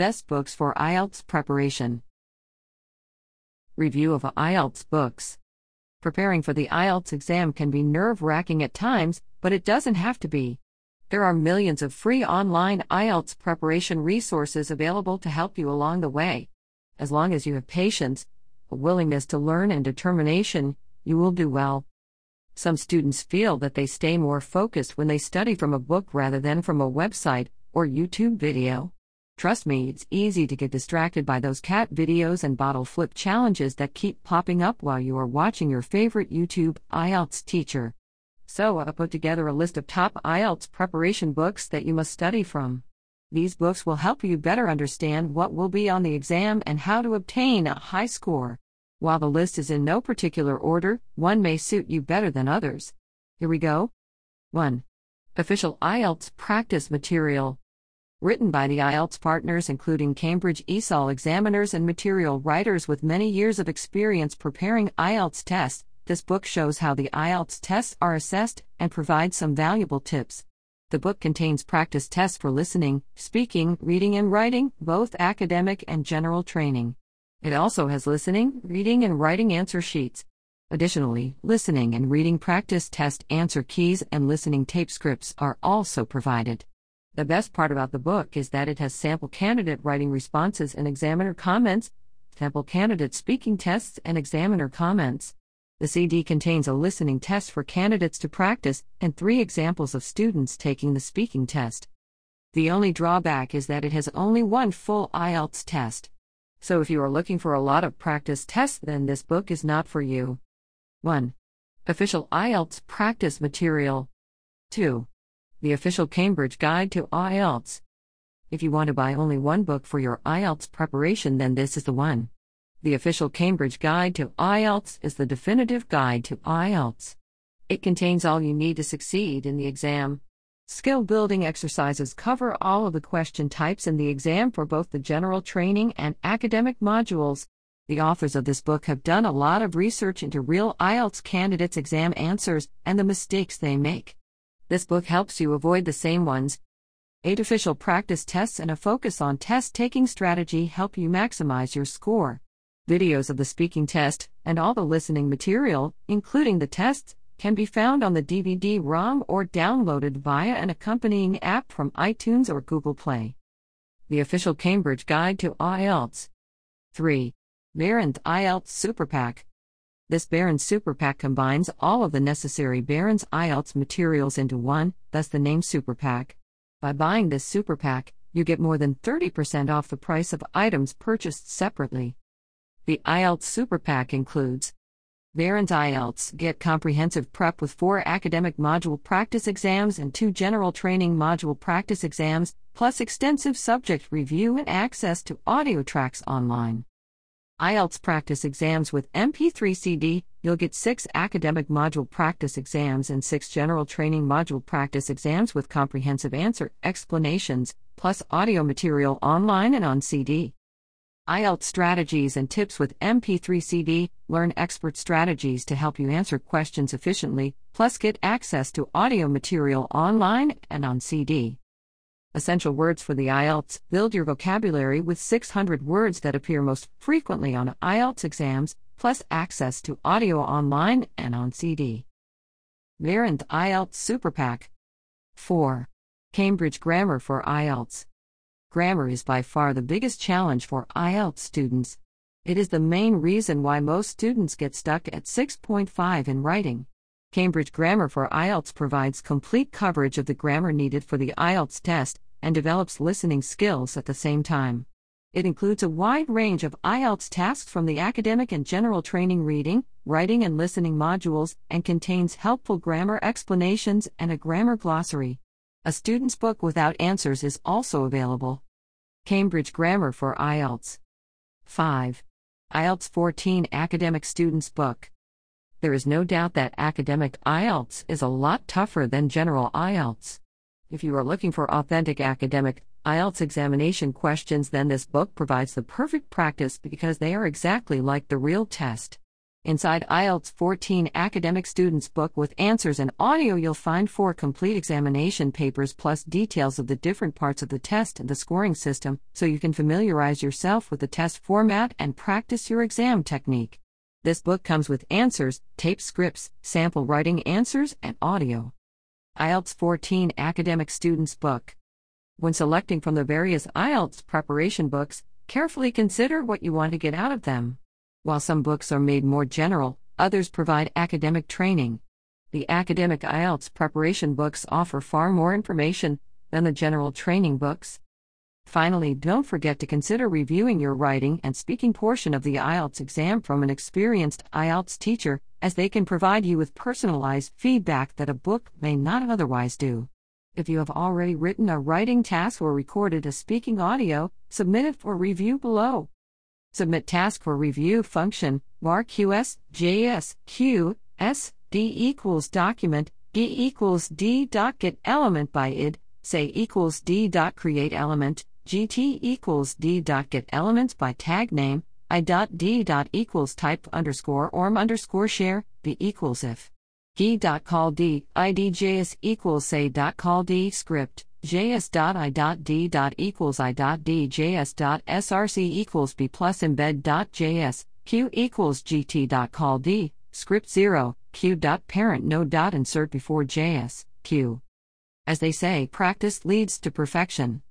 Best books for IELTS preparation. Review of IELTS books. Preparing for the IELTS exam can be nerve wracking at times, but it doesn't have to be. There are millions of free online IELTS preparation resources available to help you along the way. As long as you have patience, a willingness to learn, and determination, you will do well. Some students feel that they stay more focused when they study from a book rather than from a website or YouTube video. Trust me, it's easy to get distracted by those cat videos and bottle flip challenges that keep popping up while you are watching your favorite YouTube IELTS teacher. So, I put together a list of top IELTS preparation books that you must study from. These books will help you better understand what will be on the exam and how to obtain a high score. While the list is in no particular order, one may suit you better than others. Here we go. 1. Official IELTS Practice Material. Written by the IELTS partners, including Cambridge ESOL examiners and material writers with many years of experience preparing IELTS tests, this book shows how the IELTS tests are assessed and provides some valuable tips. The book contains practice tests for listening, speaking, reading, and writing, both academic and general training. It also has listening, reading, and writing answer sheets. Additionally, listening and reading practice test answer keys and listening tape scripts are also provided. The best part about the book is that it has sample candidate writing responses and examiner comments, sample candidate speaking tests, and examiner comments. The CD contains a listening test for candidates to practice and three examples of students taking the speaking test. The only drawback is that it has only one full IELTS test. So if you are looking for a lot of practice tests, then this book is not for you. 1. Official IELTS Practice Material. 2. The Official Cambridge Guide to IELTS. If you want to buy only one book for your IELTS preparation, then this is the one. The Official Cambridge Guide to IELTS is the definitive guide to IELTS. It contains all you need to succeed in the exam. Skill building exercises cover all of the question types in the exam for both the general training and academic modules. The authors of this book have done a lot of research into real IELTS candidates' exam answers and the mistakes they make. This book helps you avoid the same ones. Eight official practice tests and a focus on test taking strategy help you maximize your score. Videos of the speaking test and all the listening material, including the tests, can be found on the DVD ROM or downloaded via an accompanying app from iTunes or Google Play. The official Cambridge Guide to IELTS. 3. Barron's IELTS Super Pack. This Barron's Super Pack combines all of the necessary Barron's IELTS materials into one, thus the name Super Pack. By buying this Super Pack, you get more than 30% off the price of items purchased separately. The IELTS Super Pack includes Barron's IELTS get comprehensive prep with four academic module practice exams and two general training module practice exams, plus extensive subject review and access to audio tracks online. IELTS practice exams with MP3 CD, you'll get six academic module practice exams and six general training module practice exams with comprehensive answer explanations, plus audio material online and on CD. IELTS strategies and tips with MP3 CD. Learn expert strategies to help you answer questions efficiently, plus get access to audio material online and on CD. Essential words for the IELTS Build your vocabulary with 600 words that appear most frequently on IELTS exams, plus access to audio online and on CD. Barron's IELTS Super Pack. 4. Cambridge Grammar for IELTS. Grammar is by far the biggest challenge for IELTS students. It is the main reason why most students get stuck at 6.5 in writing. Cambridge Grammar for IELTS provides complete coverage of the grammar needed for the IELTS test and develops listening skills at the same time. It includes a wide range of IELTS tasks from the academic and general training reading, writing, and listening modules, and contains helpful grammar explanations and a grammar glossary. A student's book without answers is also available. Cambridge Grammar for IELTS. 5. IELTS 14 Academic Students Book. There is no doubt that academic IELTS is a lot tougher than general IELTS. If you are looking for authentic academic IELTS examination questions, then this book provides the perfect practice because they are exactly like the real test. Inside IELTS 14 Academic Students Book with answers and audio, you'll find four complete examination papers plus details of the different parts of the test and the scoring system so you can familiarize yourself with the test format and practice your exam technique. This book comes with answers, tape scripts, sample writing answers, and audio. IELTS 14 Academic Students Book. When selecting from the various IELTS preparation books, carefully consider what you want to get out of them. While some books are made more general, others provide academic training. The academic IELTS preparation books offer far more information than the general training books. Finally, don't forget to consider reviewing your writing and speaking portion of the IELTS exam from an experienced IELTS teacher, as they can provide you with personalized feedback that a book may not otherwise do. If you have already written a writing task or recorded a speaking audio, submit it for review below. Submit task for review function, var qs, js, q, s, d equals document, d equals d dot get element by id, say equals d dot create element, gt equals d dot get elements by tag name, i dot d dot equals type underscore orm underscore share, b equals if. g dot call d, idjs equals say dot call d script js.i.d. equals i.d js.src equals b plus embed dot js q equals gt dot call d script 0 q.parent node. insert before js q as they say practice leads to perfection